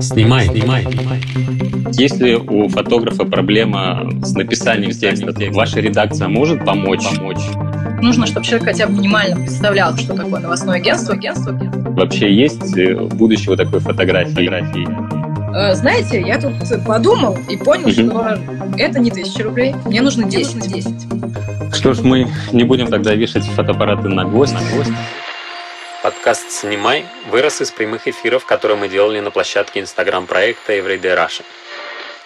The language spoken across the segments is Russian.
Снимай, снимай, снимай. Если у фотографа проблема с написанием текста, ваша редакция может помочь? помочь? Нужно, чтобы человек хотя бы минимально представлял, что такое новостное агентство. агентство, агентство. Вообще есть э, будущее вот такой фотографии? Э, знаете, я тут подумал и понял, что это не тысяча рублей, мне нужно 10 на 10. Что ж, мы не будем тогда вешать фотоаппараты на гвоздь. На гвоздь. Подкаст «Снимай» вырос из прямых эфиров, которые мы делали на площадке инстаграм-проекта Everyday Russia.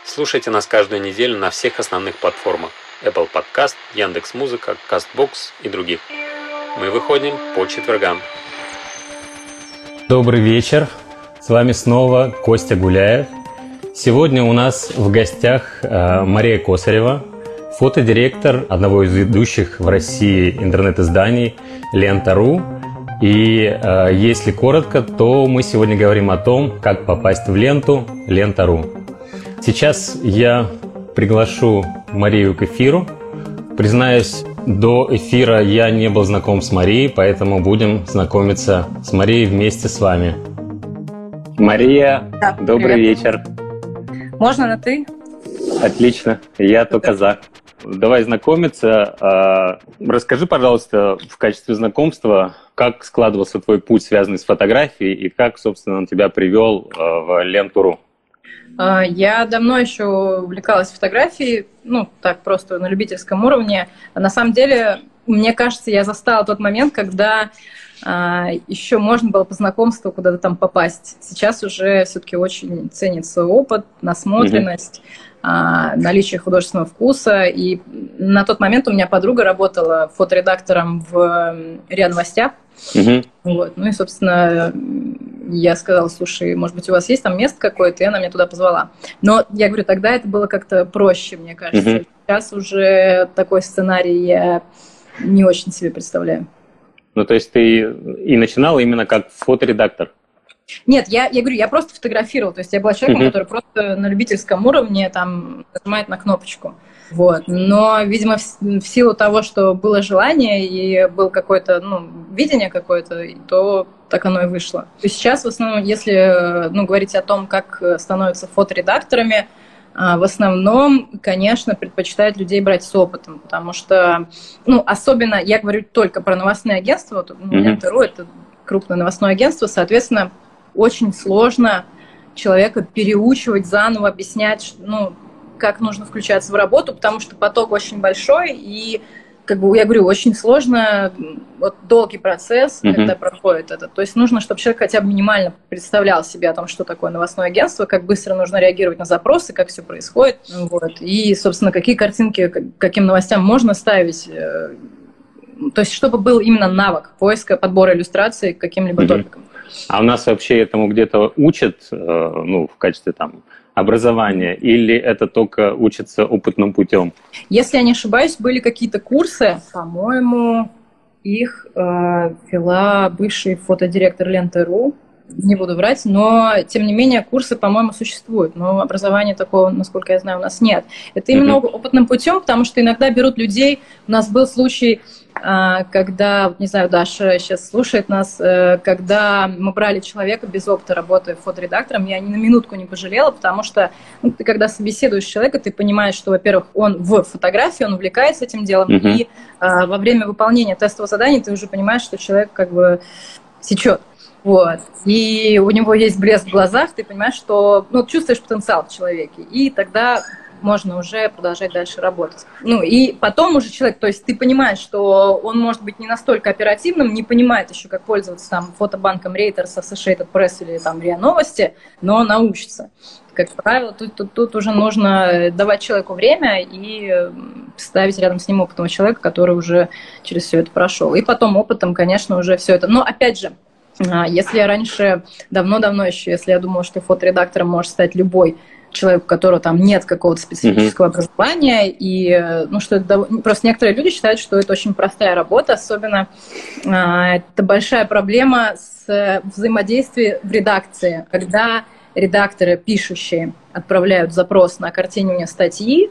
Слушайте нас каждую неделю на всех основных платформах Apple Podcast, Яндекс.Музыка, CastBox и других. Мы выходим по четвергам. Добрый вечер. С вами снова Костя Гуляев. Сегодня у нас в гостях э, Мария Косарева, фотодиректор одного из ведущих в России интернет-изданий «Лента.ру», и э, если коротко, то мы сегодня говорим о том, как попасть в ленту лента.ру. Сейчас я приглашу Марию к эфиру. Признаюсь, до эфира я не был знаком с Марией, поэтому будем знакомиться с Марией вместе с вами. Мария, да, добрый привет. вечер. Можно на ты? Отлично, я только за. Давай знакомиться. А, расскажи, пожалуйста, в качестве знакомства, как складывался твой путь, связанный с фотографией, и как, собственно, он тебя привел а, в Лентуру? А, я давно еще увлекалась фотографией, ну, так просто на любительском уровне. На самом деле, мне кажется, я застала тот момент, когда еще можно было по знакомству куда-то там попасть. Сейчас уже все-таки очень ценится опыт, насмотренность. Mm-hmm а, наличие художественного вкуса. И на тот момент у меня подруга работала фоторедактором в РИА Новостях. Угу. Вот. Ну и, собственно, я сказала, слушай, может быть, у вас есть там место какое-то, и она меня туда позвала. Но я говорю, тогда это было как-то проще, мне кажется. Угу. Сейчас уже такой сценарий я не очень себе представляю. Ну, то есть ты и начинала именно как фоторедактор? Нет, я, я говорю, я просто фотографировал. То есть я была человеком, mm-hmm. который просто на любительском уровне там нажимает на кнопочку. Вот. Но, видимо, в, в силу того, что было желание и был какое-то, ну, видение какое-то, то так оно и вышло. Есть сейчас, в основном, если ну, говорить о том, как становятся фоторедакторами, а, в основном, конечно, предпочитают людей брать с опытом, потому что, ну, особенно, я говорю только про новостные агентства, вот, ну, mm-hmm. это крупное новостное агентство, соответственно, очень сложно человека переучивать заново, объяснять, ну, как нужно включаться в работу, потому что поток очень большой, и, как бы, я говорю, очень сложно, вот долгий процесс, mm-hmm. когда проходит это. То есть нужно, чтобы человек хотя бы минимально представлял себе о том, что такое новостное агентство, как быстро нужно реагировать на запросы, как все происходит, вот, и, собственно, какие картинки, каким новостям можно ставить, э, то есть чтобы был именно навык поиска, подбора иллюстрации к каким-либо mm-hmm. топикам. А у нас вообще этому где-то учат, э, ну, в качестве там образования, или это только учится опытным путем? Если я не ошибаюсь, были какие-то курсы, по-моему, их э, вела бывший фотодиректор Ленты.ру, не буду врать, но тем не менее курсы, по-моему, существуют, но образования такого, насколько я знаю, у нас нет. Это именно mm-hmm. опытным путем, потому что иногда берут людей. У нас был случай, когда, не знаю, Даша сейчас слушает нас, э, когда мы брали человека без опыта работы фоторедактором, я ни на минутку не пожалела, потому что ну, ты когда собеседуешь человека, ты понимаешь, что, во-первых, он в фотографии, он увлекается этим делом, mm-hmm. и а, во время выполнения тестового задания ты уже понимаешь, что человек как бы сечет. Вот. И у него есть блеск в глазах, ты понимаешь, что ну, чувствуешь потенциал в человеке. И тогда можно уже продолжать дальше работать. Ну и потом уже человек, то есть ты понимаешь, что он может быть не настолько оперативным, не понимает еще, как пользоваться там фотобанком Reuters, Associated Press или там РИА Новости, но научится. Как правило, тут, тут, тут уже нужно давать человеку время и ставить рядом с ним опытного человека, который уже через все это прошел. И потом опытом, конечно, уже все это. Но опять же, а, если я раньше, давно-давно еще, если я думала, что фоторедактором может стать любой человек, у которого там нет какого-то специфического mm-hmm. образования, и ну что это просто некоторые люди считают, что это очень простая работа, особенно э, это большая проблема с взаимодействием в редакции, когда редакторы пишущие отправляют запрос на картинивание статьи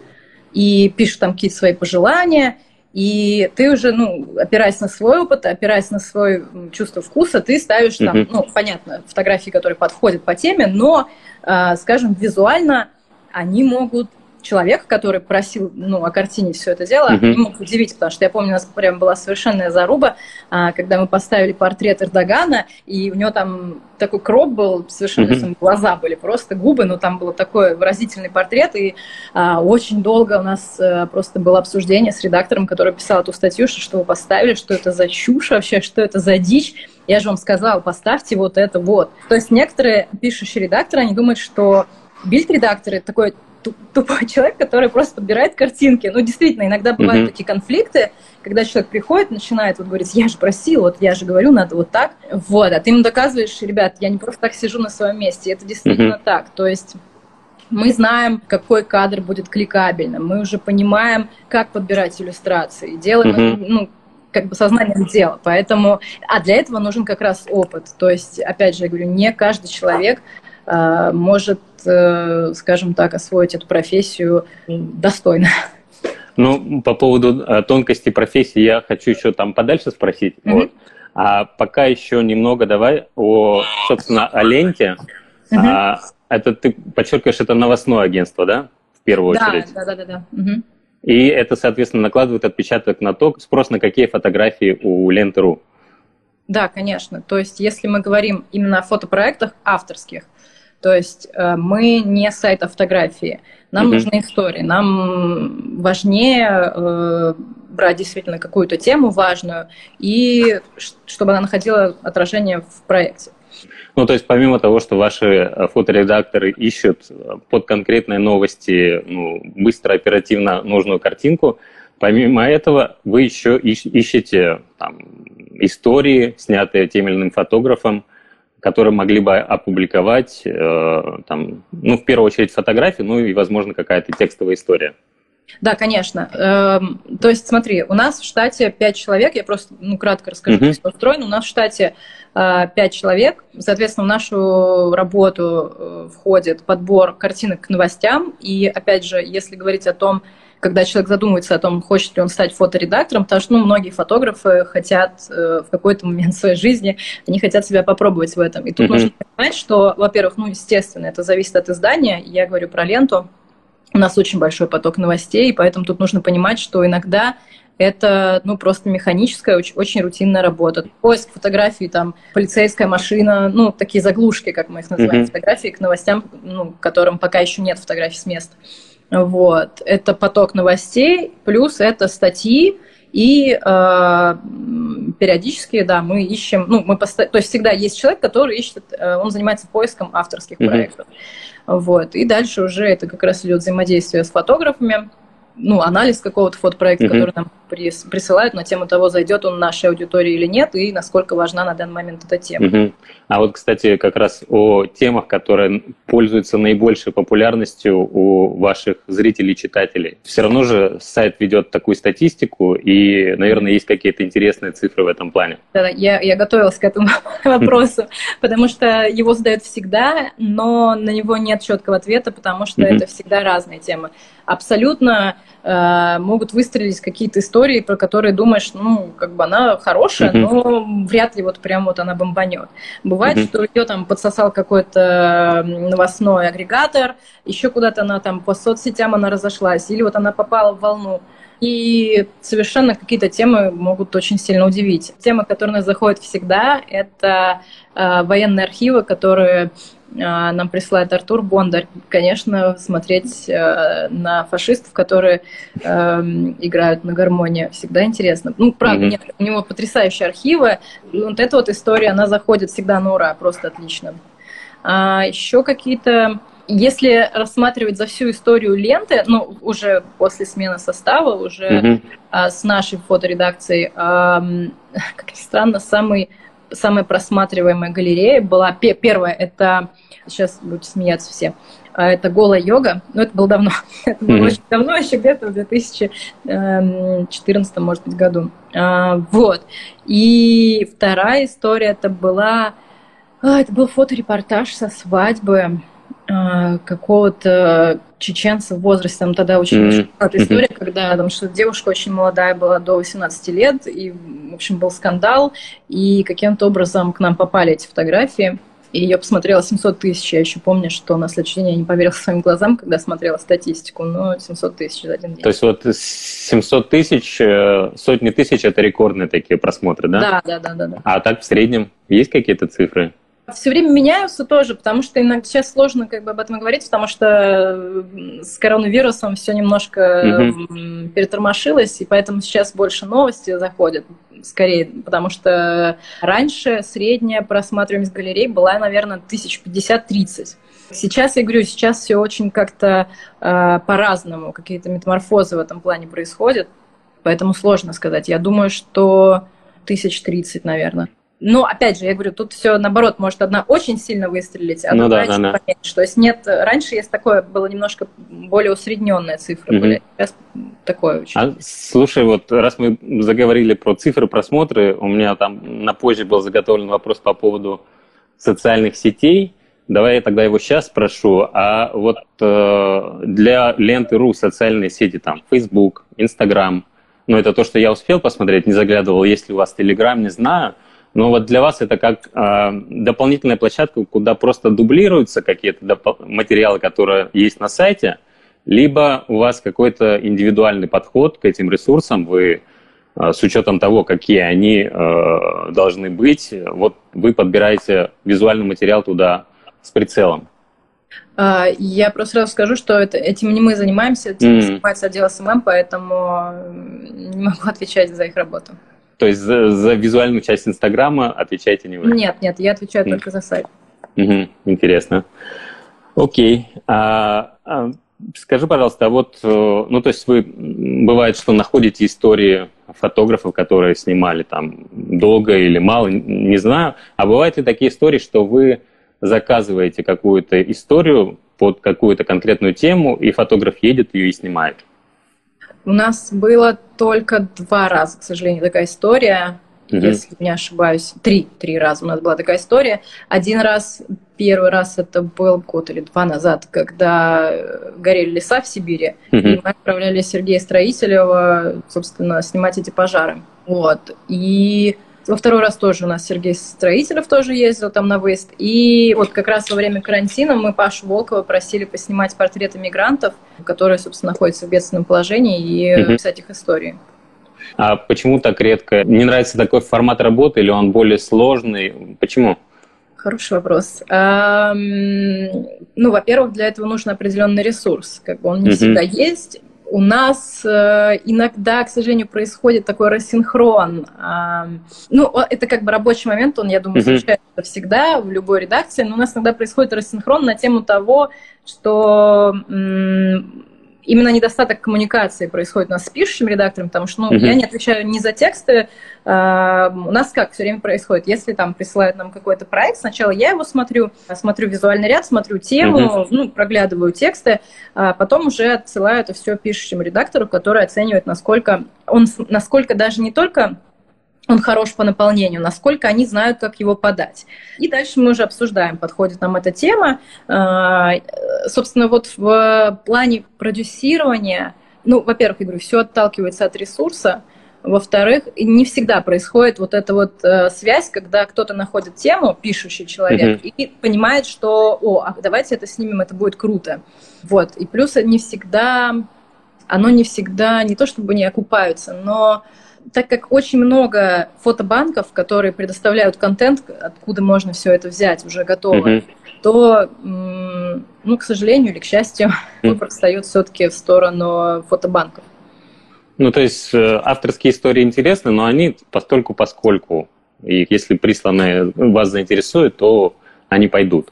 и пишут там какие-то свои пожелания, и ты уже, ну, опираясь на свой опыт, опираясь на свое чувство вкуса, ты ставишь там, mm-hmm. ну, понятно, фотографии, которые подходят по теме, но, э, скажем, визуально они могут человек, который просил ну, о картине все это дело, mm-hmm. не мог удивить, потому что я помню, у нас прям была совершенная заруба, а, когда мы поставили портрет Эрдогана, и у него там такой кроп был, совершенно mm-hmm. глаза были просто губы, но там был такой выразительный портрет, и а, очень долго у нас а, просто было обсуждение с редактором, который писал эту статью, что, что вы поставили, что это за чушь вообще, что это за дичь. Я же вам сказала, поставьте вот это вот. То есть некоторые пишущие редакторы, они думают, что бильд-редакторы такой тупой человек, который просто подбирает картинки. Ну, действительно, иногда бывают mm-hmm. такие конфликты, когда человек приходит, начинает вот говорить, я же просил, вот я же говорю, надо вот так. Вот, а ты ему доказываешь, ребят, я не просто так сижу на своем месте. Это действительно mm-hmm. так. То есть мы знаем, какой кадр будет кликабельным, мы уже понимаем, как подбирать иллюстрации, делаем mm-hmm. ну, как бы сознанием дела. Поэтому, а для этого нужен как раз опыт. То есть, опять же, я говорю, не каждый человек может Э, скажем так, освоить эту профессию достойно. Ну, по поводу э, тонкости профессии я хочу еще там подальше спросить. Mm-hmm. Вот. А пока еще немного давай о, собственно, о ленте. Mm-hmm. А, это ты подчеркиваешь, это новостное агентство, да? В первую да, очередь. Да, да, да, да. Угу. И это, соответственно, накладывает отпечаток на то, спрос на какие фотографии у ленты.ру. Да, конечно. То есть, если мы говорим именно о фотопроектах авторских, то есть э, мы не сайт о фотографии. Нам mm-hmm. нужны истории. Нам важнее э, брать действительно какую-то тему важную и чтобы она находила отражение в проекте. Ну, то есть помимо того, что ваши э, фоторедакторы ищут под конкретные новости ну, быстро, оперативно нужную картинку, помимо этого вы еще ищете там, истории, снятые тем или иным фотографом, которые могли бы опубликовать, э, там, ну, в первую очередь фотографии, ну и, возможно, какая-то текстовая история. Да, конечно. Эм, то есть, смотри, у нас в штате 5 человек, я просто ну, кратко расскажу, как все устроено. У нас в штате 5 э, человек, соответственно, в нашу работу э, входит подбор картинок к новостям. И, опять же, если говорить о том, когда человек задумывается о том, хочет ли он стать фоторедактором, потому что ну, многие фотографы хотят э, в какой-то момент своей жизни, они хотят себя попробовать в этом. И тут mm-hmm. нужно понимать, что, во-первых, ну, естественно, это зависит от издания. Я говорю про ленту. У нас очень большой поток новостей, и поэтому тут нужно понимать, что иногда это ну, просто механическая, очень, очень рутинная работа. Поиск фотографий, там, полицейская машина, ну, такие заглушки, как мы их называем, mm-hmm. фотографии к новостям, ну, которым пока еще нет фотографий с места. Вот. Это поток новостей, плюс это статьи, и э, периодически, да, мы ищем, ну, мы поsto... то есть всегда есть человек, который ищет, э, он занимается поиском авторских mm-hmm. проектов. Вот. И дальше уже это как раз идет взаимодействие с фотографами, ну, анализ какого-то фотопроекта, mm-hmm. который нам присылают на тему того, зайдет он нашей аудитории или нет, и насколько важна на данный момент эта тема. Mm-hmm. А вот, кстати, как раз о темах, которые пользуются наибольшей популярностью у ваших зрителей и читателей. Все равно же сайт ведет такую статистику, и, наверное, есть какие-то интересные цифры в этом плане. Да, я, я готовилась к этому вопросу, потому что его задают всегда, но на него нет четкого ответа, потому что это всегда разные темы. Абсолютно э, могут выстрелить какие-то истории, про которые думаешь, ну, как бы она хорошая, но вряд ли вот прям вот она бомбанет. Бывает, что ее там подсосал какой-то новостной агрегатор, еще куда-то она там по соцсетям она разошлась, или вот она попала в волну. И совершенно какие-то темы могут очень сильно удивить. Тема, которая нас заходит всегда, это э, военные архивы, которые нам присылает Артур Бондарь. Конечно, смотреть э, на фашистов, которые э, играют на гармонии, всегда интересно. Ну, правда, mm-hmm. нет, у него потрясающие архивы. Вот эта вот история, она заходит всегда на ура, просто отлично. А еще какие-то... Если рассматривать за всю историю ленты, ну, уже после смены состава, уже mm-hmm. а, с нашей фоторедакцией, а, как ни странно, самый самая просматриваемая галерея была первая, это, сейчас будете смеяться все, а, это голая йога, но это было давно, это было mm-hmm. очень давно, еще где-то в 2014, может быть, году. А, вот. И вторая история, это была, а, это был фоторепортаж со свадьбы какого-то чеченцы в возрасте, там тогда очень mm-hmm. история, когда там что девушка очень молодая была, до 18 лет, и, общем, был скандал, и каким-то образом к нам попали эти фотографии. И ее посмотрела 700 тысяч. Я еще помню, что на следующий день я не поверила своим глазам, когда смотрела статистику. Но 700 тысяч за один день. То есть вот 700 тысяч, э, сотни тысяч – это рекордные такие просмотры, да? Да, да, да. да, да. А так в среднем есть какие-то цифры? Все время меняются тоже, потому что иногда сейчас сложно как бы об этом говорить, потому что с коронавирусом все немножко mm-hmm. перетормошилось, и поэтому сейчас больше новости заходят скорее, потому что раньше средняя просматриваемость галерей была, наверное, тысяч пятьдесят-тридцать. Сейчас, я говорю, сейчас все очень как-то э, по-разному, какие-то метаморфозы в этом плане происходят, поэтому сложно сказать. Я думаю, что тысяч тридцать, наверное. Но, опять же, я говорю, тут все наоборот, может одна очень сильно выстрелить, а ну, другая да, да, поменьше. То есть нет, раньше есть такое, было немножко более усредненная цифра, угу. были, сейчас такое очень. А, слушай, вот раз мы заговорили про цифры просмотры, у меня там на позже был заготовлен вопрос по поводу социальных сетей. Давай я тогда его сейчас спрошу. А вот э, для ленты.ру социальные сети, там, Facebook, Instagram, ну, это то, что я успел посмотреть, не заглядывал, есть ли у вас Telegram, не знаю – но вот для вас это как э, дополнительная площадка, куда просто дублируются какие-то материалы, которые есть на сайте, либо у вас какой-то индивидуальный подход к этим ресурсам, вы э, с учетом того, какие они э, должны быть, вот вы подбираете визуальный материал туда с прицелом. Я просто сразу скажу, что это, этим не мы занимаемся, этим mm-hmm. занимается отдел SMM, поэтому не могу отвечать за их работу. То есть за, за визуальную часть Инстаграма отвечаете не вы? Нет, нет, я отвечаю mm. только за сайт. Угу, интересно. Окей. А, а, скажи, пожалуйста, а вот, э, ну, то есть вы, бывает, что находите истории фотографов, которые снимали там долго или мало, не знаю. А бывают ли такие истории, что вы заказываете какую-то историю под какую-то конкретную тему, и фотограф едет ее и снимает? У нас было только два раза, к сожалению, такая история. Mm-hmm. Если не ошибаюсь, три, три раза у нас была такая история. Один раз, первый раз это был год или два назад, когда горели леса в Сибири, mm-hmm. и мы отправляли Сергея Строителева, собственно, снимать эти пожары. Вот. И во второй раз тоже у нас Сергей Строителев тоже ездил там на выезд. И вот как раз во время карантина мы Пашу Волкова просили поснимать портреты мигрантов, которые, собственно, находятся в бедственном положении, и угу. писать их истории. А почему так редко? Не нравится такой формат работы или он более сложный? Почему? Хороший вопрос. Ну, во-первых, для этого нужен определенный ресурс. Как бы он не всегда есть у нас э, иногда, к сожалению, происходит такой рассинхрон. Э, ну, это как бы рабочий момент, он, я думаю, mm-hmm. всегда в любой редакции, но у нас иногда происходит рассинхрон на тему того, что именно недостаток коммуникации происходит у нас с пишущим редактором, потому что ну, uh-huh. я не отвечаю не за тексты. А, у нас как все время происходит? Если там присылают нам какой-то проект, сначала я его смотрю, смотрю визуальный ряд, смотрю тему, uh-huh. ну, проглядываю тексты, а потом уже отсылаю это все пишущему редактору, который оценивает, насколько он, насколько даже не только он хорош по наполнению, насколько они знают, как его подать. И дальше мы уже обсуждаем, подходит нам эта тема. А, собственно, вот в плане продюсирования, ну, во-первых, я говорю, все отталкивается от ресурса, во-вторых, не всегда происходит вот эта вот э, связь, когда кто-то находит тему, пишущий человек, mm-hmm. и понимает, что, о, а давайте это снимем, это будет круто. Вот. И плюс не всегда, оно не всегда, не то чтобы не окупаются, но так как очень много фотобанков, которые предоставляют контент, откуда можно все это взять, уже готово, mm-hmm. то, ну, к сожалению или к счастью, mm-hmm. выбор встает все-таки в сторону фотобанков. Ну, то есть э, авторские истории интересны, но они постольку поскольку. И если присланные вас заинтересуют, то они пойдут.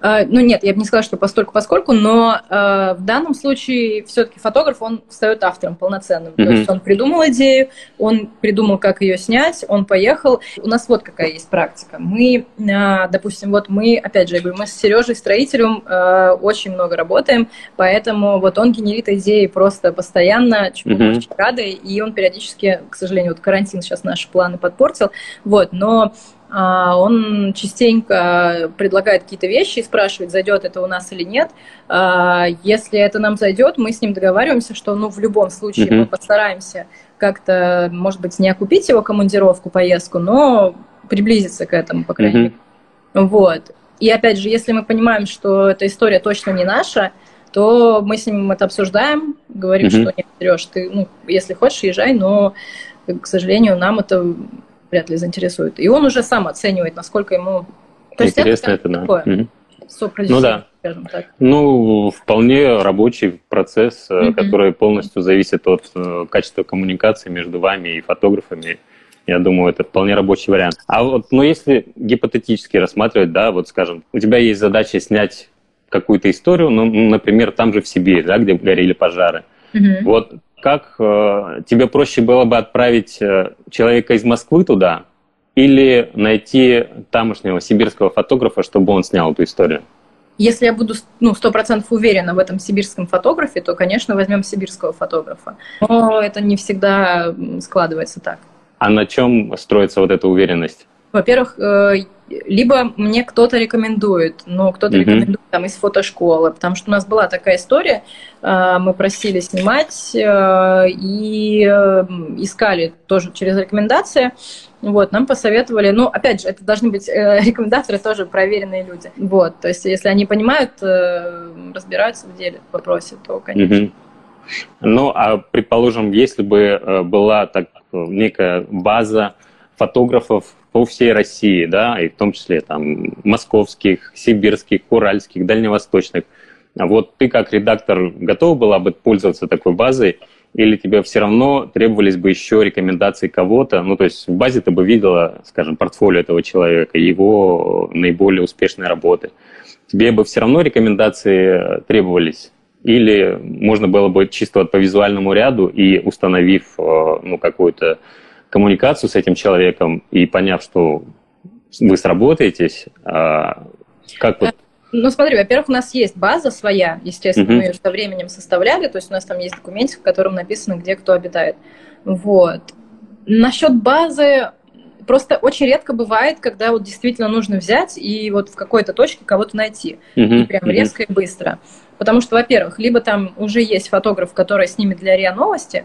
А, ну нет, я бы не сказала, что постольку поскольку, но э, в данном случае все-таки фотограф, он встает автором полноценным. Mm-hmm. То есть он придумал идею, он придумал, как ее снять, он поехал. У нас вот какая есть практика. Мы, э, допустим, вот мы, опять же, я говорю, мы с Сережей строителем э, очень много работаем, поэтому вот он генерит идеи просто постоянно, чему mm-hmm. очень рады, и он периодически, к сожалению, вот карантин сейчас наши планы подпортил, вот, но он частенько предлагает какие-то вещи и спрашивает, зайдет это у нас или нет. А, если это нам зайдет, мы с ним договариваемся, что ну, в любом случае mm-hmm. мы постараемся как-то, может быть, не окупить его командировку, поездку, но приблизиться к этому, по крайней мере. Mm-hmm. Вот. И опять же, если мы понимаем, что эта история точно не наша, то мы с ним это обсуждаем, говорим, mm-hmm. что нет, Сереж, ты, ну, если хочешь, езжай, но, к сожалению, нам это вряд ли заинтересует. И он уже сам оценивает, насколько ему... То Интересно есть это, это да. Такое. Ну да. Так. Ну, вполне рабочий процесс, mm-hmm. который полностью зависит от э, качества коммуникации между вами и фотографами. Я думаю, это вполне рабочий вариант. А вот, ну, если гипотетически рассматривать, да, вот, скажем, у тебя есть задача снять какую-то историю, ну, например, там же в Сибири, да, где горели пожары. Mm-hmm. Вот как э, тебе проще было бы отправить э, человека из Москвы туда или найти тамошнего сибирского фотографа, чтобы он снял эту историю? Если я буду ну, сто процентов уверена в этом сибирском фотографе, то, конечно, возьмем сибирского фотографа. Но это не всегда складывается так. А на чем строится вот эта уверенность? Во-первых, э, либо мне кто-то рекомендует, но кто-то mm-hmm. рекомендует там из фотошколы, потому что у нас была такая история, э, мы просили снимать э, и искали тоже через рекомендации, вот, нам посоветовали, ну, опять же, это должны быть рекомендаторы тоже проверенные люди, вот, то есть если они понимают, разбираются в деле, в вопросе, то, конечно. Mm-hmm. Ну, а предположим, если бы была так некая база фотографов по всей России, да, и в том числе там московских, сибирских, уральских, дальневосточных. Вот ты как редактор готова была бы пользоваться такой базой, или тебе все равно требовались бы еще рекомендации кого-то? Ну, то есть в базе ты бы видела, скажем, портфолио этого человека, его наиболее успешные работы. Тебе бы все равно рекомендации требовались? Или можно было бы чисто вот по визуальному ряду и установив э, ну, какую-то коммуникацию с этим человеком и поняв, что вы сработаетесь, а, как вот ну, смотри, во-первых, у нас есть база своя, естественно, uh-huh. мы ее со временем составляли, то есть у нас там есть документик, в котором написано, где кто обитает. Вот. Насчет базы, просто очень редко бывает, когда вот действительно нужно взять и вот в какой-то точке кого-то найти. Uh-huh. И прям uh-huh. резко и быстро. Потому что, во-первых, либо там уже есть фотограф, который снимет для РИА Новости,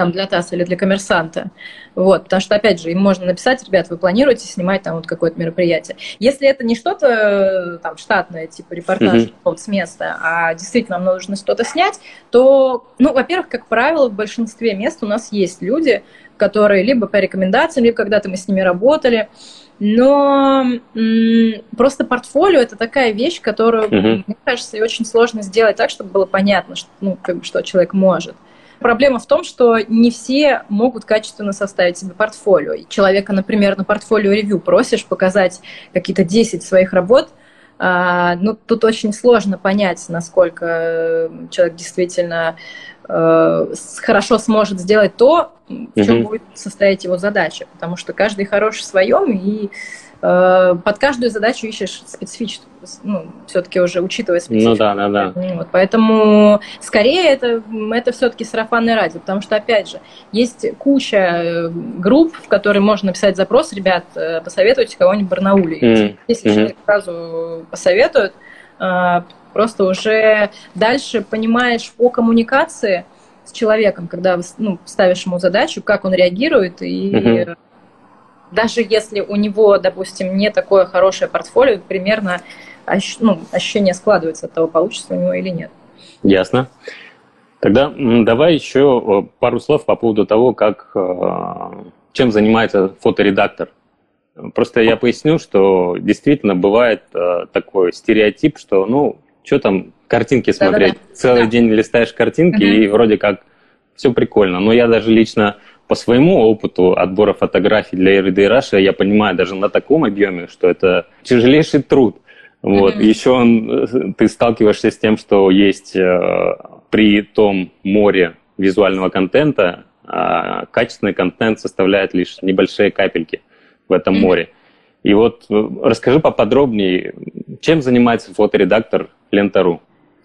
там, для ТАСС или для коммерсанта. Вот, потому что, опять же, им можно написать, ребят, вы планируете снимать там вот какое-то мероприятие. Если это не что-то э, там штатное, типа репортаж mm-hmm. с места, а действительно нам нужно что-то снять, то, ну, во-первых, как правило, в большинстве мест у нас есть люди, которые либо по рекомендациям, либо когда-то мы с ними работали, но м- просто портфолио это такая вещь, которую, mm-hmm. мне кажется, и очень сложно сделать так, чтобы было понятно, что, ну, как бы, что человек может. Проблема в том, что не все могут качественно составить себе портфолио. человека, например, на портфолио ревью просишь показать какие-то 10 своих работ, а, ну, тут очень сложно понять, насколько э, человек действительно э, хорошо сможет сделать то, в чем mm-hmm. будет состоять его задача, потому что каждый хорош в своем, и под каждую задачу ищешь специфическую, ну, все-таки уже учитывая специфику. Ну да, да, да. Вот, поэтому скорее это, это все-таки сарафанное радио, потому что, опять же, есть куча э, групп, в которые можно написать запрос, ребят, э, посоветуйте кого-нибудь Барнауле. Mm-hmm. Если mm-hmm. человек сразу посоветуют, просто уже дальше понимаешь по коммуникации с человеком, когда ну, ставишь ему задачу, как он реагирует, и mm-hmm даже если у него, допустим, не такое хорошее портфолио, примерно ну, ощущение складывается от того, получится у него или нет. Ясно. Тогда давай еще э, пару слов по поводу того, как, э, чем занимается фоторедактор. Просто я поясню, что действительно бывает э, такой стереотип, что, ну, что там картинки смотреть, Да-да-да. целый да. день листаешь картинки угу. и вроде как все прикольно. Но я даже лично по своему опыту отбора фотографий для RD Russia я понимаю даже на таком объеме, что это тяжелейший труд. Вот. Mm-hmm. Еще он, ты сталкиваешься с тем, что есть э, при том море визуального контента, э, качественный контент составляет лишь небольшие капельки в этом mm-hmm. море. И вот э, расскажи поподробнее, чем занимается фоторедактор Лента.ру?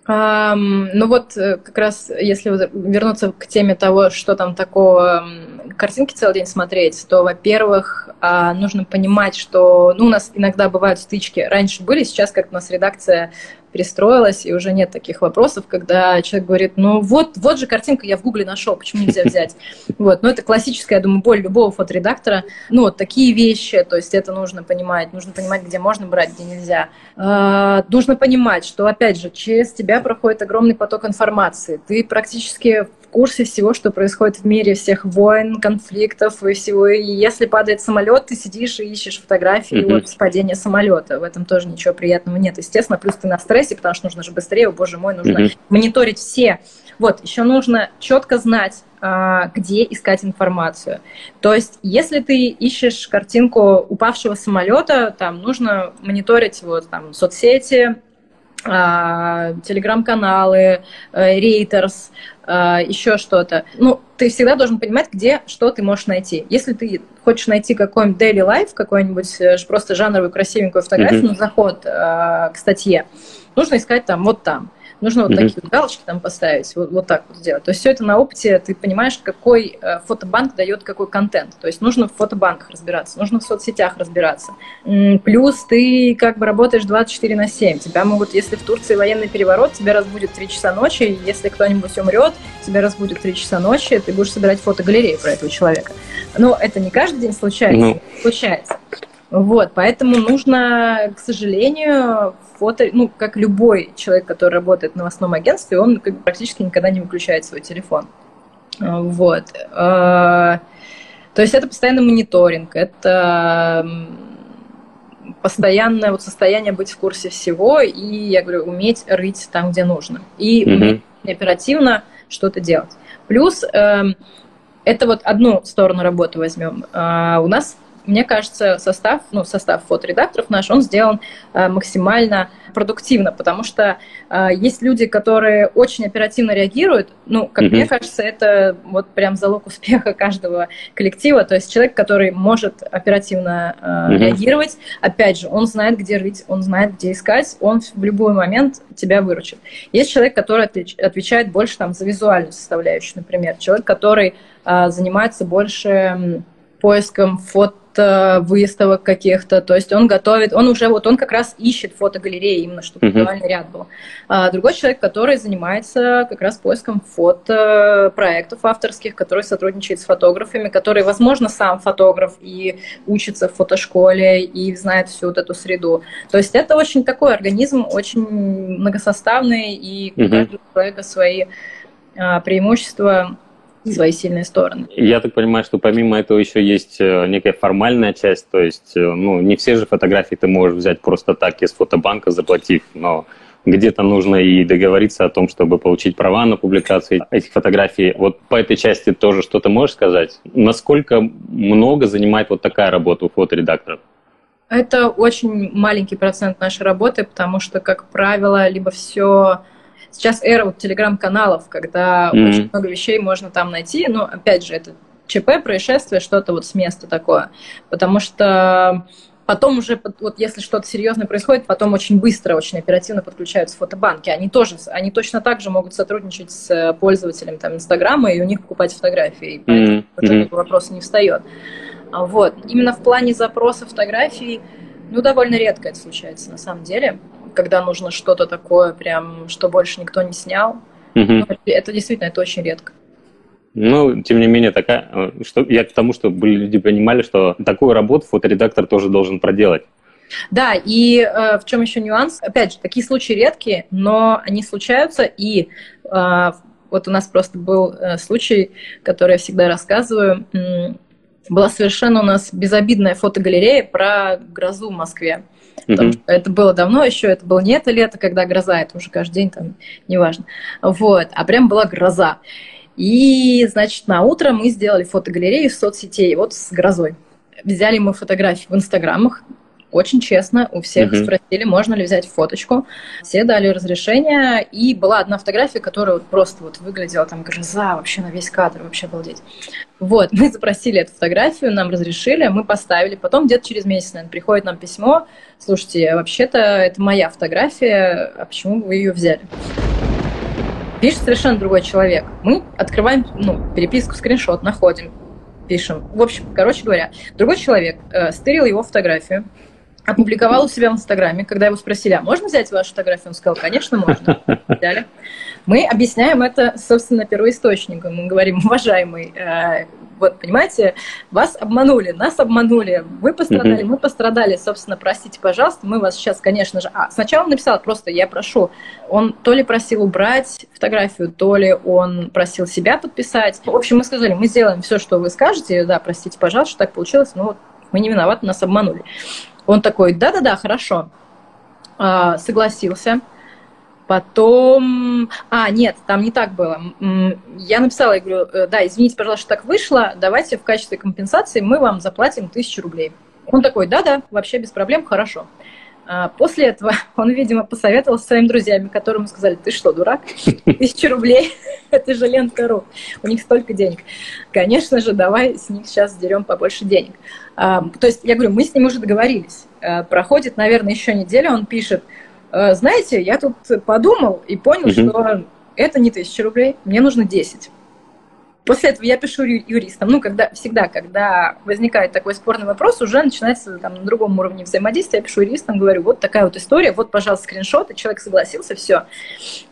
Um, ну вот э, как раз если вернуться к теме того, что там такого картинки целый день смотреть, то, во-первых, а, нужно понимать, что ну, у нас иногда бывают стычки. Раньше были, сейчас как у нас редакция перестроилась, и уже нет таких вопросов, когда человек говорит, ну вот, вот же картинка я в гугле нашел, почему нельзя взять? Вот, но это классическая, я думаю, боль любого фоторедактора. Ну, вот такие вещи, то есть это нужно понимать, нужно понимать, где можно брать, где нельзя. А, нужно понимать, что, опять же, через тебя проходит огромный поток информации. Ты практически курсе всего, что происходит в мире, всех войн, конфликтов и всего. И если падает самолет, ты сидишь и ищешь фотографии mm-hmm. вот с падения самолета. В этом тоже ничего приятного нет. Естественно, плюс ты на стрессе, потому что нужно же быстрее, о боже мой, нужно mm-hmm. мониторить все. Вот, еще нужно четко знать, а, где искать информацию. То есть, если ты ищешь картинку упавшего самолета, там нужно мониторить вот там соцсети, а, телеграм-каналы, рейтерс, а, еще что-то. Ну, ты всегда должен понимать, где что ты можешь найти. Если ты хочешь найти какой-нибудь daily life, какой-нибудь э, просто жанровую красивенькую фотографию, mm-hmm. заход э, к статье, нужно искать там вот там. Нужно вот mm-hmm. такие вот галочки там поставить, вот, вот так вот сделать. То есть все это на опыте, ты понимаешь, какой э, фотобанк дает какой контент. То есть нужно в фотобанках разбираться, нужно в соцсетях разбираться. Плюс ты как бы работаешь 24 на 7. Тебя могут, если в Турции военный переворот, тебя разбудит 3 часа ночи, если кто-нибудь умрет, тебя разбудит 3 часа ночи, ты будешь собирать фотогалереи про этого человека. Но это не каждый день случается, ну. случается. Вот, поэтому нужно, к сожалению, фото, ну, как любой человек, который работает в новостном агентстве, он практически никогда не выключает свой телефон. Вот. А, то есть это постоянный мониторинг, это постоянное вот состояние быть в курсе всего и, я говорю, уметь рыть там, где нужно. И mm-hmm. уметь оперативно что-то делать. Плюс э, это вот одну сторону работы возьмем. Э, у нас мне кажется, состав, ну, состав фоторедакторов наш, он сделан э, максимально продуктивно, потому что э, есть люди, которые очень оперативно реагируют, ну, как mm-hmm. мне кажется, это вот прям залог успеха каждого коллектива, то есть человек, который может оперативно mm-hmm. реагировать, опять же, он знает, где рыть, он знает, где искать, он в любой момент тебя выручит. Есть человек, который отвечает больше там за визуальную составляющую, например, человек, который занимается больше поиском фото выставок каких-то, то есть он готовит, он уже вот он как раз ищет фотогалереи именно, чтобы визуальный uh-huh. ряд был. А другой человек, который занимается как раз поиском фото проектов авторских, который сотрудничает с фотографами, который, возможно, сам фотограф и учится в фотошколе и знает всю вот эту среду. То есть это очень такой организм, очень многосоставный, и uh-huh. у каждого человека свои а, преимущества свои сильные стороны. Я так понимаю, что помимо этого еще есть э, некая формальная часть, то есть, э, ну, не все же фотографии ты можешь взять просто так из фотобанка, заплатив, но где-то нужно и договориться о том, чтобы получить права на публикацию этих фотографий. Вот по этой части тоже что-то можешь сказать? Насколько много занимает вот такая работа у фоторедакторов? Это очень маленький процент нашей работы, потому что, как правило, либо все Сейчас эра вот телеграм-каналов, когда mm-hmm. очень много вещей можно там найти. Но, опять же, это ЧП, происшествие, что-то вот с места такое. Потому что потом уже, вот если что-то серьезное происходит, потом очень быстро, очень оперативно подключаются фотобанки. Они тоже, они точно так же могут сотрудничать с пользователем там Инстаграма и у них покупать фотографии. Поэтому mm-hmm. вот этот вопрос не встает. Вот. Именно в плане запроса фотографий, ну, довольно редко это случается на самом деле когда нужно что-то такое прям, что больше никто не снял. Угу. Ну, это действительно, это очень редко. Ну, тем не менее, такая, э, что, я к тому, чтобы люди понимали, что такую работу фоторедактор тоже должен проделать. Да, и э, в чем еще нюанс? Опять же, такие случаи редкие, но они случаются, и э, вот у нас просто был э, случай, который я всегда рассказываю. Была совершенно у нас безобидная фотогалерея про грозу в Москве. Потому что это было давно еще, это было не это лето, когда гроза, это уже каждый день, там, неважно. Вот, а прям была гроза. И, значит, на утро мы сделали фотогалерею в соцсетей, вот с грозой. Взяли мы фотографии в инстаграмах, очень честно, у всех uh-huh. спросили, можно ли взять фоточку. Все дали разрешение, и была одна фотография, которая вот просто вот выглядела там гроза вообще на весь кадр, вообще обалдеть. Вот, мы запросили эту фотографию, нам разрешили, мы поставили. Потом где-то через месяц, наверное, приходит нам письмо, слушайте, вообще-то это моя фотография, а почему вы ее взяли? Пишет совершенно другой человек. Мы открываем ну, переписку, скриншот, находим пишем. В общем, короче говоря, другой человек э, стырил его фотографию, опубликовал у себя в Инстаграме. Когда его спросили, а можно взять вашу фотографию? Он сказал, конечно, можно. Взяли. Мы объясняем это, собственно, первоисточнику. Мы говорим, уважаемый, э, вот, понимаете, вас обманули, нас обманули, вы пострадали, мы пострадали, собственно, простите, пожалуйста, мы вас сейчас, конечно же... А, сначала он написал просто, я прошу. Он то ли просил убрать фотографию, то ли он просил себя подписать. В общем, мы сказали, мы сделаем все, что вы скажете, да, простите, пожалуйста, что так получилось, но мы не виноваты, нас обманули. Он такой, да-да-да, хорошо, а, согласился. Потом... А, нет, там не так было. Я написала, я говорю, «Э, да, извините, пожалуйста, что так вышло, давайте в качестве компенсации мы вам заплатим тысячу рублей. Он такой, да-да, вообще без проблем, хорошо. А после этого он, видимо, посоветовал со своими друзьями, которым сказали, ты что, дурак? Тысяча рублей, это же Лента.ру, у них столько денег. Конечно же, давай с них сейчас дерем побольше денег. То есть, я говорю, мы с ним уже договорились. А, проходит, наверное, еще неделя, он пишет, Э, знаете, я тут подумал и понял, угу. что это не тысяча рублей, мне нужно 10. После этого я пишу юристам. Ну, когда всегда, когда возникает такой спорный вопрос, уже начинается там, на другом уровне взаимодействия. Я пишу юристам, говорю, вот такая вот история, вот, пожалуйста, скриншоты, человек согласился, все.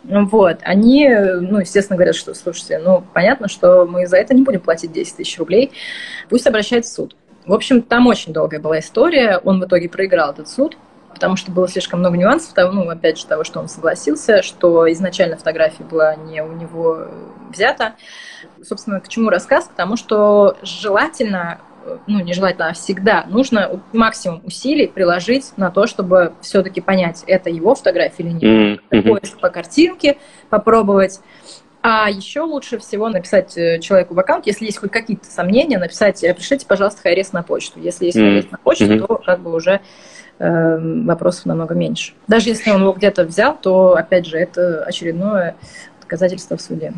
Вот. Они, ну, естественно, говорят, что, слушайте, ну, понятно, что мы за это не будем платить 10 тысяч рублей, пусть обращается в суд. В общем, там очень долгая была история, он в итоге проиграл этот суд, потому что было слишком много нюансов, того, ну, опять же, того, что он согласился, что изначально фотография была не у него взята. Собственно, к чему рассказ? К тому, что желательно ну, нежелательно, а всегда нужно максимум усилий приложить на то, чтобы все-таки понять, это его фотография или нет. Mm-hmm. Поиск по картинке попробовать. А еще лучше всего написать э, человеку в аккаунт, если есть хоть какие-то сомнения, написать, «Э, пришлите, пожалуйста, хайрес на почту. Если есть хайрес mm-hmm. на почту, то как бы уже э, вопросов намного меньше. Даже если он его где-то взял, то, опять же, это очередное доказательство в суде.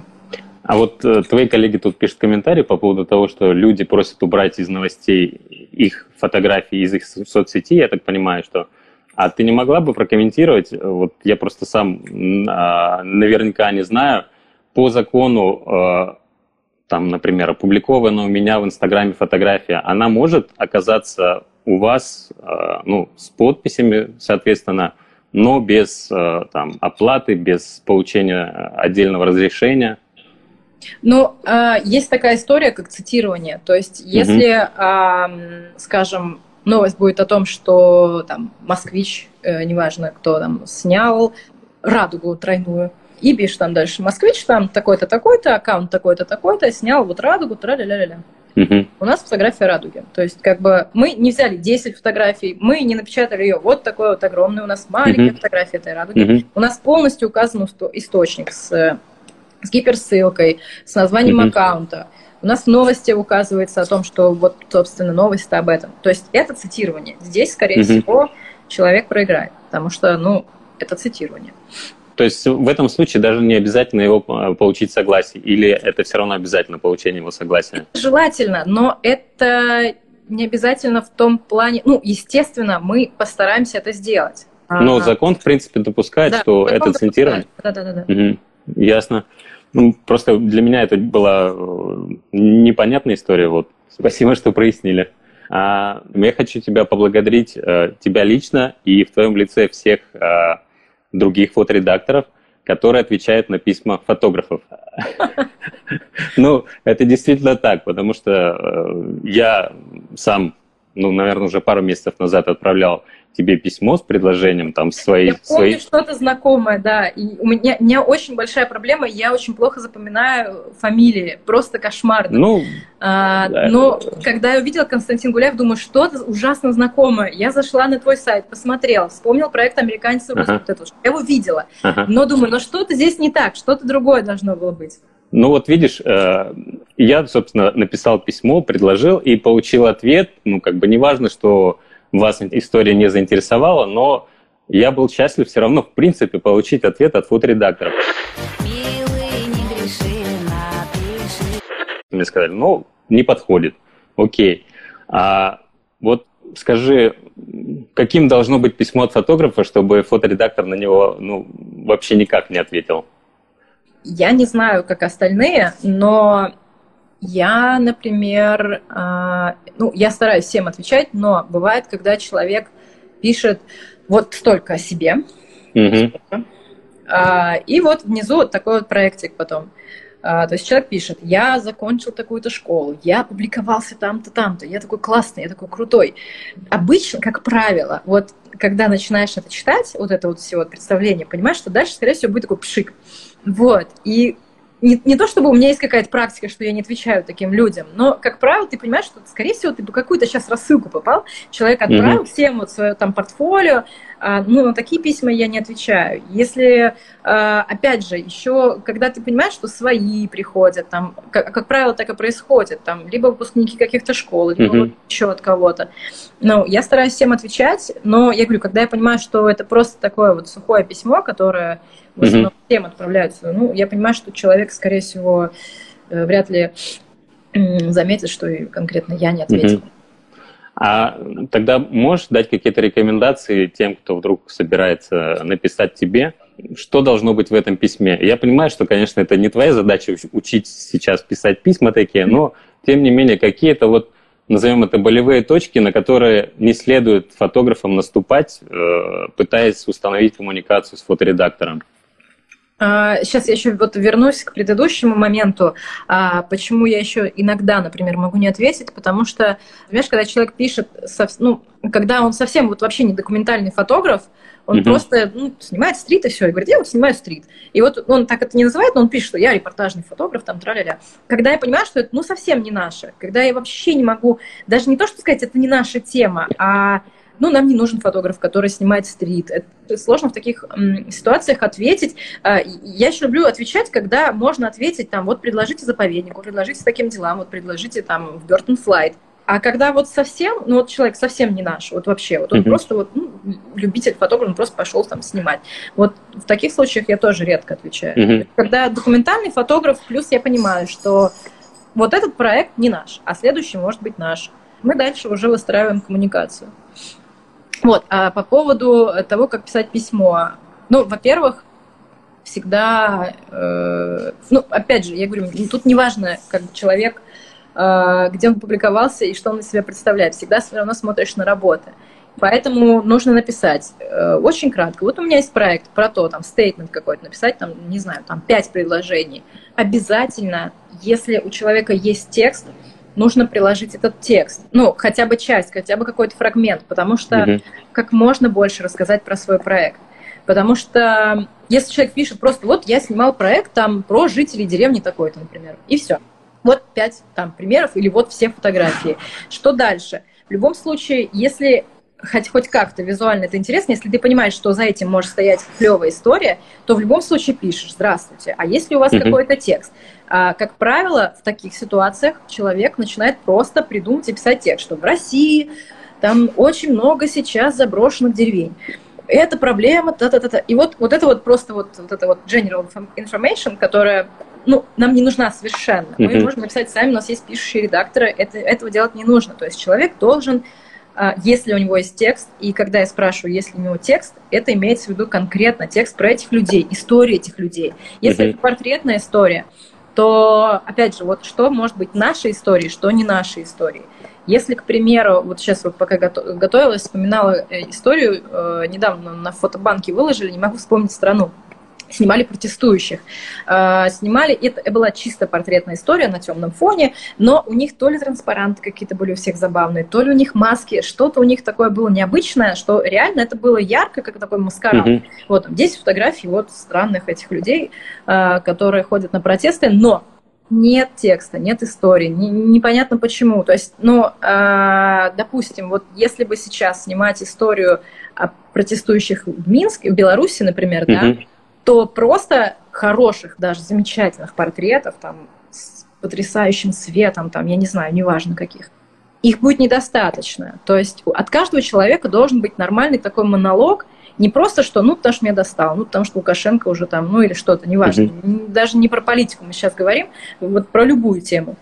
А вот э, твои коллеги тут пишут комментарии по поводу того, что люди просят убрать из новостей их фотографии из их соцсети, я так понимаю, что... А ты не могла бы прокомментировать, вот я просто сам э, наверняка не знаю, по закону, э, там, например, опубликованная у меня в Инстаграме фотография, она может оказаться у вас э, ну, с подписями, соответственно, но без э, там, оплаты, без получения отдельного разрешения. Ну, э, есть такая история, как цитирование. То есть, если, угу. скажем, новость будет о том, что там москвич, неважно кто там, снял радугу тройную, и пишет там дальше, москвич там такой-то, такой-то, аккаунт такой-то, такой-то, снял вот радугу, тра-ля-ля-ля. Угу. У нас фотография радуги. То есть, как бы мы не взяли 10 фотографий, мы не напечатали ее. Вот такой вот огромный у нас маленькая угу. фотография этой радуги. Угу. У нас полностью указан источник с, с гиперссылкой, с названием угу. аккаунта. У нас в новости указывается о том, что вот, собственно, новость об этом. То есть это цитирование. Здесь, скорее угу. всего, человек проиграет, потому что, ну, это цитирование. То есть в этом случае даже не обязательно его э, получить согласие, или это все равно обязательно получение его согласия? Желательно, но это не обязательно в том плане, ну, естественно, мы постараемся это сделать. Но ага. закон, в принципе, допускает, да, что это цитирование. Да, да, да. да. Угу. Ясно. Ну, просто для меня это была э, непонятная история. Вот. Спасибо, что прояснили. А, я хочу тебя поблагодарить, э, тебя лично и в твоем лице всех других фоторедакторов, которые отвечают на письма фотографов. Ну, это действительно так, потому что э, я сам, ну, наверное, уже пару месяцев назад отправлял тебе письмо с предложением там своей... Я помню своей... что-то знакомое, да. И у меня, у меня очень большая проблема, я очень плохо запоминаю фамилии, просто кошмарно. Ну, а, да. Но когда я увидела Константин Гуляев, думаю, что-то ужасно знакомое. Я зашла на твой сайт, посмотрела, вспомнил проект «Американец ага. вот это, я его видела. Ага. Но думаю, ну что-то здесь не так, что-то другое должно было быть. Ну вот видишь, э, я, собственно, написал письмо, предложил и получил ответ. Ну как бы неважно, что вас история не заинтересовала, но я был счастлив все равно, в принципе, получить ответ от фоторедактора. Мне сказали, ну, не подходит. Окей. А вот скажи, каким должно быть письмо от фотографа, чтобы фоторедактор на него ну, вообще никак не ответил? Я не знаю, как остальные, но Я, например, а, ну, я стараюсь всем отвечать, но бывает, когда человек пишет вот столько о себе, mm-hmm. и вот внизу вот такой вот проектик потом. А, то есть человек пишет, я закончил такую-то школу, я публиковался там-то, там-то, я такой классный, я такой крутой. Обычно, как правило, вот когда начинаешь это читать, вот это вот все вот представление, понимаешь, что дальше, скорее всего, будет такой пшик. Вот. И не, не то чтобы у меня есть какая-то практика, что я не отвечаю таким людям, но, как правило, ты понимаешь, что, скорее всего, ты по какую-то сейчас рассылку попал, человек отправил mm-hmm. всем вот свое там портфолио, а, ну, на такие письма я не отвечаю. Если, а, опять же, еще, когда ты понимаешь, что свои приходят, там, как, как правило, так и происходит, там, либо выпускники каких-то школ, либо mm-hmm. еще от кого-то. Ну, я стараюсь всем отвечать, но я говорю, когда я понимаю, что это просто такое вот сухое письмо, которое в основном mm-hmm. всем отправляются, ну, я понимаю, что человек, скорее всего, э, вряд ли заметит, что конкретно я не ответила. Mm-hmm. А тогда можешь дать какие-то рекомендации тем, кто вдруг собирается написать тебе, что должно быть в этом письме? Я понимаю, что, конечно, это не твоя задача учить сейчас писать письма такие, но, тем не менее, какие-то вот, назовем это, болевые точки, на которые не следует фотографам наступать, э, пытаясь установить коммуникацию с фоторедактором. Сейчас а, я еще вот вернусь к предыдущему моменту. А, почему я еще иногда, например, могу не ответить, потому что, понимаешь, когда человек пишет, ну, когда он совсем вот вообще не документальный фотограф, он mm-hmm. просто ну, снимает стрит и все, и говорит, я вот снимаю стрит. И вот он так это не называет, но он пишет, что я репортажный фотограф, там, тра-ля-ля. Когда я понимаю, что это, ну, совсем не наше, когда я вообще не могу, даже не то, что сказать, это не наша тема, а ну, нам не нужен фотограф, который снимает стрит. Это сложно в таких м, ситуациях ответить. А, я еще люблю отвечать, когда можно ответить, там, вот предложите заповеднику, предложите таким делам, вот предложите там в Бертон Флайт. А когда вот совсем, ну вот человек совсем не наш, вот вообще, вот он mm-hmm. просто вот ну, любитель фотограф, он просто пошел там снимать. Вот в таких случаях я тоже редко отвечаю. Mm-hmm. Когда документальный фотограф, плюс я понимаю, что вот этот проект не наш, а следующий может быть наш. Мы дальше уже выстраиваем коммуникацию. Вот, а по поводу того, как писать письмо. Ну, во-первых, всегда, э, ну, опять же, я говорю, тут неважно, как человек, э, где он публиковался и что он из себя представляет. Всегда все равно смотришь на работы. Поэтому нужно написать э, очень кратко. Вот у меня есть проект про то, там, стейтмент какой-то написать, там, не знаю, там, пять предложений. Обязательно, если у человека есть текст, нужно приложить этот текст. Ну, хотя бы часть, хотя бы какой-то фрагмент, потому что mm-hmm. как можно больше рассказать про свой проект. Потому что если человек пишет просто, вот я снимал проект там про жителей деревни такой-то, например, и все. Вот пять там примеров или вот все фотографии. Что дальше? В любом случае, если хоть, хоть как-то визуально это интересно, если ты понимаешь, что за этим может стоять клевая история, то в любом случае пишешь «Здравствуйте». А если у вас mm-hmm. какой-то текст? А, как правило, в таких ситуациях человек начинает просто придумать и писать текст, что в России там очень много сейчас заброшенных деревень. Это проблема, та-та-та-та. И вот, вот это вот просто вот, вот это вот general information, которая ну, нам не нужна совершенно. Мы mm-hmm. можем написать сами, у нас есть пишущие редакторы, это, этого делать не нужно. То есть человек должен а, если у него есть текст, и когда я спрашиваю, если у него текст, это имеется в виду конкретно текст про этих людей, история этих людей. Если mm-hmm. это портретная история, то, опять же, вот что может быть нашей историей, что не нашей историей. Если, к примеру, вот сейчас вот пока готовилась, вспоминала э, историю, э, недавно на фотобанке выложили, не могу вспомнить страну, снимали протестующих. А, снимали, это была чисто портретная история на темном фоне, но у них то ли транспаранты какие-то были у всех забавные, то ли у них маски, что-то у них такое было необычное, что реально это было ярко, как такой маскарад. Mm-hmm. Вот, здесь фотографии вот странных этих людей, а, которые ходят на протесты, но нет текста, нет истории, не, непонятно почему. То есть, ну, э, допустим, вот если бы сейчас снимать историю о протестующих в Минске, в Беларуси, например, mm-hmm. да, то просто хороших, даже замечательных портретов, там, с потрясающим светом, там, я не знаю, неважно каких, их будет недостаточно. То есть от каждого человека должен быть нормальный такой монолог, не просто что, ну, потому что меня достал, ну, потому что Лукашенко уже там, ну, или что-то, неважно. Mm-hmm. Даже не про политику мы сейчас говорим, вот про любую тему.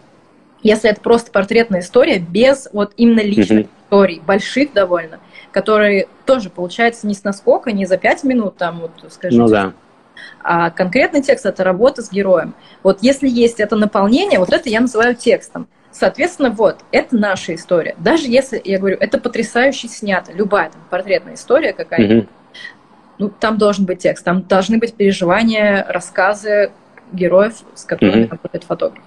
Если это просто портретная история, без вот именно личных mm-hmm. историй, больших довольно, которые тоже, получается, не с наскока, не за пять минут, там, вот, скажите, ну, да А конкретный текст – это работа с героем. Вот если есть это наполнение, вот это я называю текстом. Соответственно, вот, это наша история. Даже если, я говорю, это потрясающе снято, любая там портретная история какая-нибудь, mm-hmm. ну, там должен быть текст, там должны быть переживания, рассказы героев, с которыми mm-hmm. работает фотограф.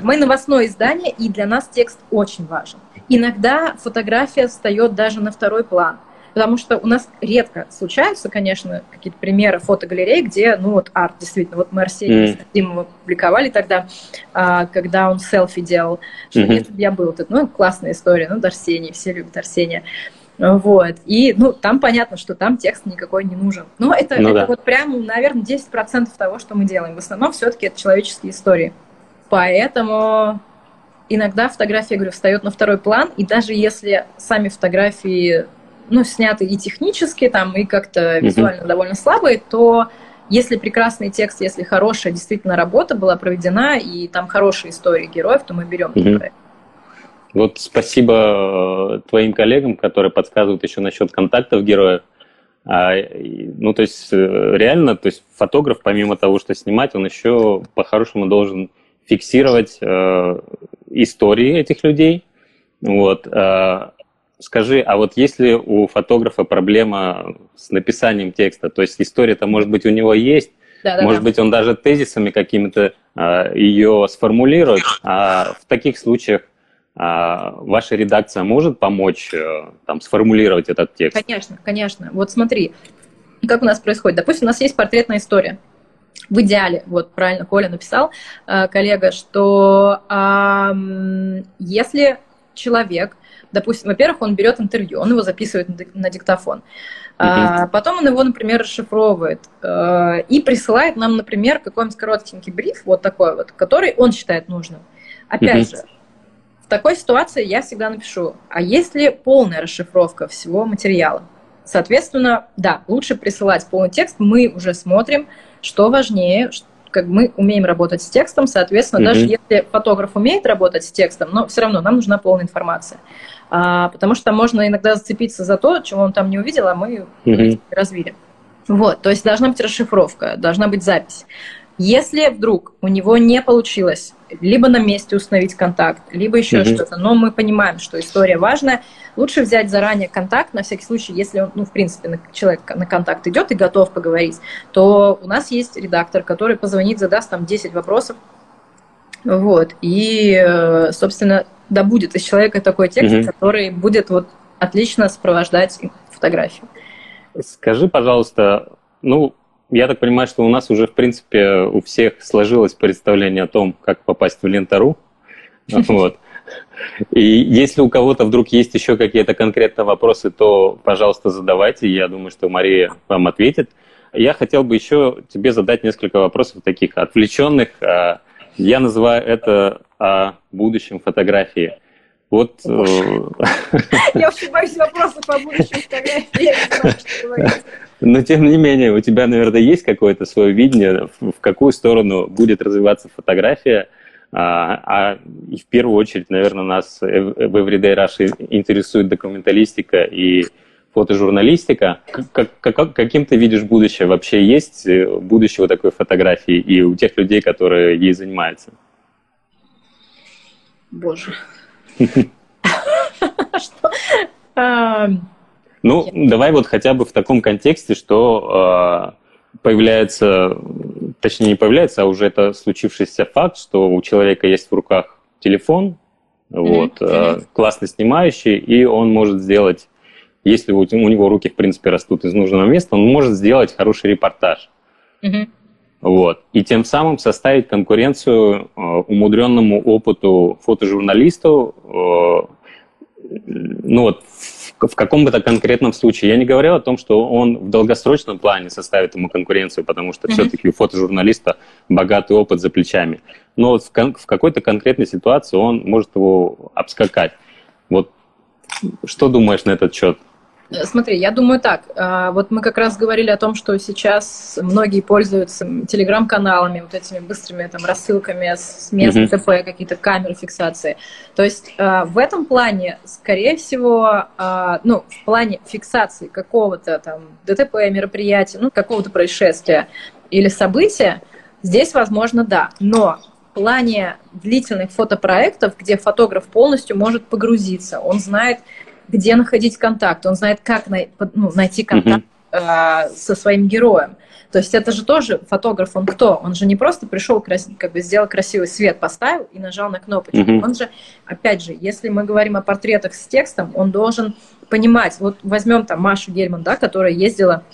Мы новостное издание, и для нас текст очень важен. Иногда фотография встает даже на второй план потому что у нас редко случаются, конечно, какие-то примеры фотогалерей, где, ну, вот арт, действительно, вот мы Арсения mm. Димова публиковали тогда, а, когда он селфи делал, что mm-hmm. если бы я был, вот, ну, классная история, ну, Арсений, все любят Арсения, вот. И, ну, там понятно, что там текст никакой не нужен. Но это, ну, это да. вот прям, наверное, 10% того, что мы делаем. В основном все-таки это человеческие истории. Поэтому иногда фотография, говорю, встает на второй план, и даже если сами фотографии ну, сняты и технически, там, и как-то визуально mm-hmm. довольно слабые, то если прекрасный текст, если хорошая действительно работа была проведена, и там хорошие истории героев, то мы берем mm-hmm. проект. Вот спасибо э, твоим коллегам, которые подсказывают еще насчет контактов героев. А, ну, то есть э, реально, то есть фотограф, помимо того, что снимать, он еще по-хорошему должен фиксировать э, истории этих людей. Вот. Э, Скажи, а вот если у фотографа проблема с написанием текста, то есть история-то, может быть, у него есть, да, да, может да. быть, он даже тезисами какими-то а, ее сформулирует, а в таких случаях а, ваша редакция может помочь а, там, сформулировать этот текст? Конечно, конечно. Вот смотри, как у нас происходит. Допустим, у нас есть портретная история. В идеале, вот правильно Коля написал, э, коллега, что э, если человек Допустим, во-первых, он берет интервью, он его записывает на диктофон. А, потом он его, например, расшифровывает а, и присылает нам, например, какой-нибудь коротенький бриф, вот такой вот, который он считает нужным. Опять же, в такой ситуации я всегда напишу, а есть ли полная расшифровка всего материала? Соответственно, да, лучше присылать полный текст, мы уже смотрим, что важнее, как мы умеем работать с текстом, соответственно, mm-hmm. даже если фотограф умеет работать с текстом, но все равно нам нужна полная информация а, потому что можно иногда зацепиться за то, чего он там не увидел, а мы mm-hmm. развили. Вот, то есть должна быть расшифровка, должна быть запись. Если вдруг у него не получилось либо на месте установить контакт, либо еще mm-hmm. что-то, но мы понимаем, что история важная, лучше взять заранее контакт, на всякий случай, если он, ну, в принципе, человек на контакт идет и готов поговорить, то у нас есть редактор, который позвонит, задаст там 10 вопросов, вот, и, э, собственно, да будет из человека такой текст, угу. который будет вот отлично сопровождать фотографию. Скажи, пожалуйста, ну, я так понимаю, что у нас уже, в принципе, у всех сложилось представление о том, как попасть в Лентору. Вот. И если у кого-то вдруг есть еще какие-то конкретные вопросы, то, пожалуйста, задавайте. Я думаю, что Мария вам ответит. Я хотел бы еще тебе задать несколько вопросов таких отвлеченных. А, я называю это о будущем фотографии. Вот... Э, я очень боюсь вопросов по фотографии. Но тем не менее, у тебя, наверное, есть какое-то свое видение, в какую сторону будет развиваться фотография, а, а и в первую очередь, наверное, нас в Everyday Rush интересует документалистика и фотожурналистика. Как, как, каким ты видишь будущее? Вообще есть э, будущее у такой фотографии и у тех людей, которые ей занимаются? Боже. Ну, давай вот хотя бы в таком контексте, что а, появляется, точнее не появляется, а уже это случившийся факт, что у человека есть в руках телефон, вот, а, классно снимающий, и он может сделать, если у, него руки, в принципе, растут из нужного места, он может сделать хороший репортаж. Вот. И тем самым составить конкуренцию э, умудренному опыту фотожурналисту, э, ну вот, в, в каком бы то конкретном случае. Я не говорил о том, что он в долгосрочном плане составит ему конкуренцию, потому что mm-hmm. все-таки у фотожурналиста богатый опыт за плечами. Но вот в, кон- в какой-то конкретной ситуации он может его обскакать. Вот что думаешь на этот счет? Смотри, я думаю так. А, вот мы как раз говорили о том, что сейчас многие пользуются телеграм-каналами, вот этими быстрыми там рассылками с мест mm-hmm. ТП, какие-то камеры фиксации. То есть а, в этом плане, скорее всего, ну, в плане фиксации какого-то там ДТП, мероприятия, ну, какого-то происшествия, или событие, здесь, возможно, да. Но в плане длительных фотопроектов, где фотограф полностью может погрузиться, он знает, где находить контакт, он знает, как най- ну, найти контакт mm-hmm. э, со своим героем. То есть это же тоже фотограф, он кто? Он же не просто пришел, как бы сделал красивый свет, поставил и нажал на кнопочку. Mm-hmm. Он же, опять же, если мы говорим о портретах с текстом, он должен понимать, вот возьмем там Машу Гельман, да, которая ездила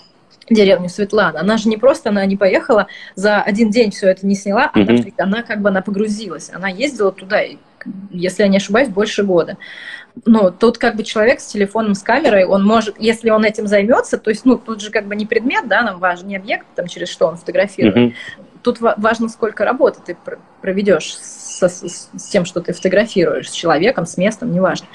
в деревню Светлана. Она же не просто, она не поехала, за один день все это не сняла, mm-hmm. она, она как бы она погрузилась. Она ездила туда, если я не ошибаюсь, больше года ну, тут как бы человек с телефоном, с камерой, он может, если он этим займется, то есть, ну, тут же как бы не предмет, да, нам важен не объект, там, через что он фотографирует. Mm-hmm. Тут важно, сколько работы ты проведешь со, с, с тем, что ты фотографируешь, с человеком, с местом, неважно.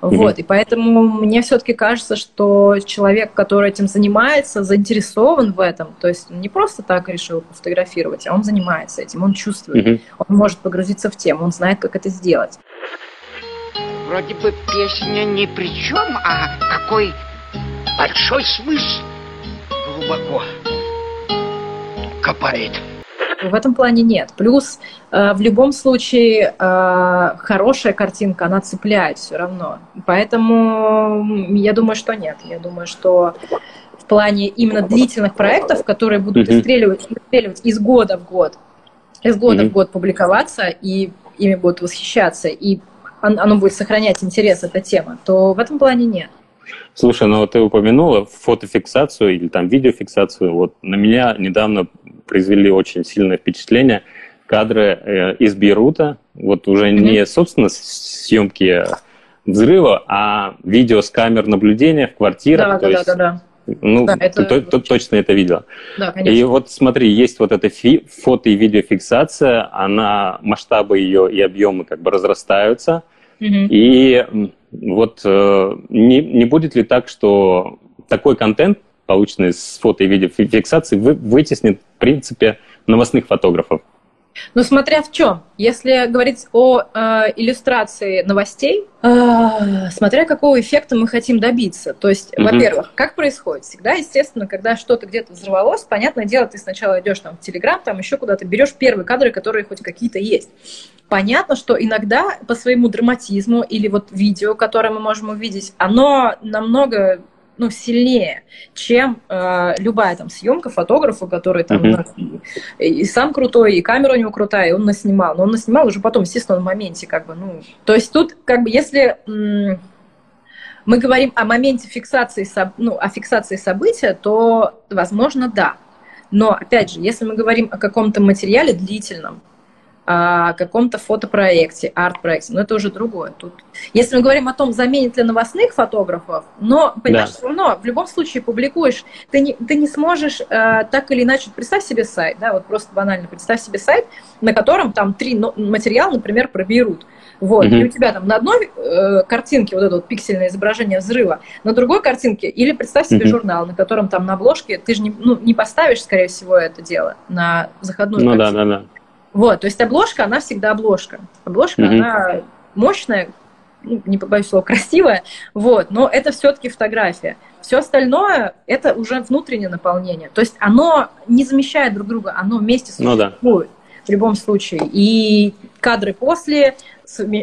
Mm-hmm. Вот, и поэтому мне все-таки кажется, что человек, который этим занимается, заинтересован в этом, то есть не просто так решил фотографировать, а он занимается этим, он чувствует, mm-hmm. он может погрузиться в тему, он знает, как это сделать. Вроде бы песня ни при чем, а какой большой смысл глубоко копает. В этом плане нет. Плюс э, в любом случае э, хорошая картинка, она цепляет все равно. Поэтому я думаю, что нет. Я думаю, что в плане именно длительных проектов, которые будут mm-hmm. выстреливать, выстреливать из года в год, из года mm-hmm. в год публиковаться, и ими будут восхищаться, и оно будет сохранять интерес, эта тема, то в этом плане нет. Слушай, ну ты упомянула фотофиксацию или там видеофиксацию. Вот на меня недавно произвели очень сильное впечатление кадры э, из Бейрута. Вот уже mm-hmm. не, собственно, съемки взрыва, а видео с камер наблюдения в квартирах. Да, да, есть, да, да, да. Ну, да, это... ты, ты, точно это видела. Да, конечно. И вот смотри, есть вот эта фи- фото- и видеофиксация, она, масштабы ее и объемы как бы разрастаются. Угу. И вот э, не, не будет ли так, что такой контент, полученный с фото- и видеофиксацией, вы, вытеснит, в принципе, новостных фотографов? Ну, смотря в чем. Если говорить о э, иллюстрации новостей, э, смотря какого эффекта мы хотим добиться. То есть, mm-hmm. во-первых, как происходит? Всегда, естественно, когда что-то где-то взорвалось, понятное дело, ты сначала идешь там в Телеграм, там еще куда-то, берешь первые кадры, которые хоть какие-то есть. Понятно, что иногда по своему драматизму или вот видео, которое мы можем увидеть, оно намного ну, сильнее, чем э, любая там съемка фотографа, который там mm-hmm. и, и сам крутой, и камера у него крутая, и он наснимал. Но он наснимал уже потом, естественно, в моменте, как бы, ну. То есть тут, как бы, если м- мы говорим о моменте фиксации, ну, о фиксации события, то, возможно, да. Но, опять же, если мы говорим о каком-то материале длительном, о каком-то фотопроекте, арт-проекте, но это уже другое. Тут, если мы говорим о том, заменит ли новостных фотографов, но, понимаешь, да. все равно в любом случае публикуешь, ты не, ты не сможешь э, так или иначе, представь себе сайт, да, вот просто банально, представь себе сайт, на котором там три но, материала, например, проберут. Вот, mm-hmm. и у тебя там на одной э, картинке вот это вот пиксельное изображение взрыва, на другой картинке, или представь себе mm-hmm. журнал, на котором там на обложке, ты же не, ну, не поставишь, скорее всего, это дело на заходную Ну картинку. да, да, да. Вот, то есть обложка, она всегда обложка. Обложка, mm-hmm. она мощная, ну, не побоюсь слова, красивая, вот, но это все-таки фотография. Все остальное это уже внутреннее наполнение. То есть оно не замещает друг друга, оно вместе существует ну, да. в любом случае. И кадры после,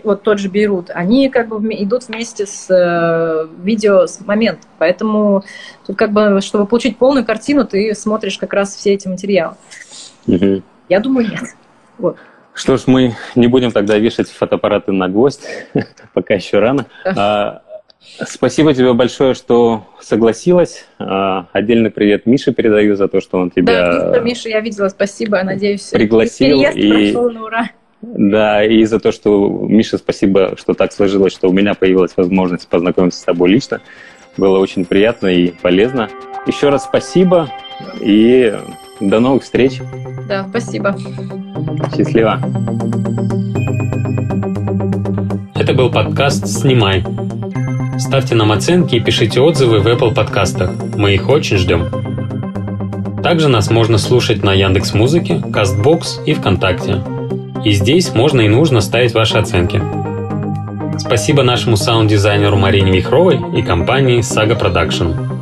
вот тот же Бейрут, они как бы идут вместе с э, видео с момент. Поэтому тут как бы, чтобы получить полную картину, ты смотришь как раз все эти материалы. Угу. Я думаю, нет. Вот. Что ж, мы не будем тогда вешать фотоаппараты на гвоздь, пока еще рано. А, спасибо тебе большое, что согласилась. А, отдельный привет Мише передаю за то, что он тебя... Да, Миша, я видела, спасибо, надеюсь. Пригласил. И... на ура. Да, и за то, что, Миша, спасибо, что так сложилось, что у меня появилась возможность познакомиться с тобой лично. Было очень приятно и полезно. Еще раз спасибо и до новых встреч. Да, спасибо. Счастливо. Это был подкаст «Снимай». Ставьте нам оценки и пишите отзывы в Apple подкастах. Мы их очень ждем. Также нас можно слушать на Яндекс Музыке, Castbox и ВКонтакте. И здесь можно и нужно ставить ваши оценки. Спасибо нашему саунд-дизайнеру Марине Вихровой и компании Saga Production.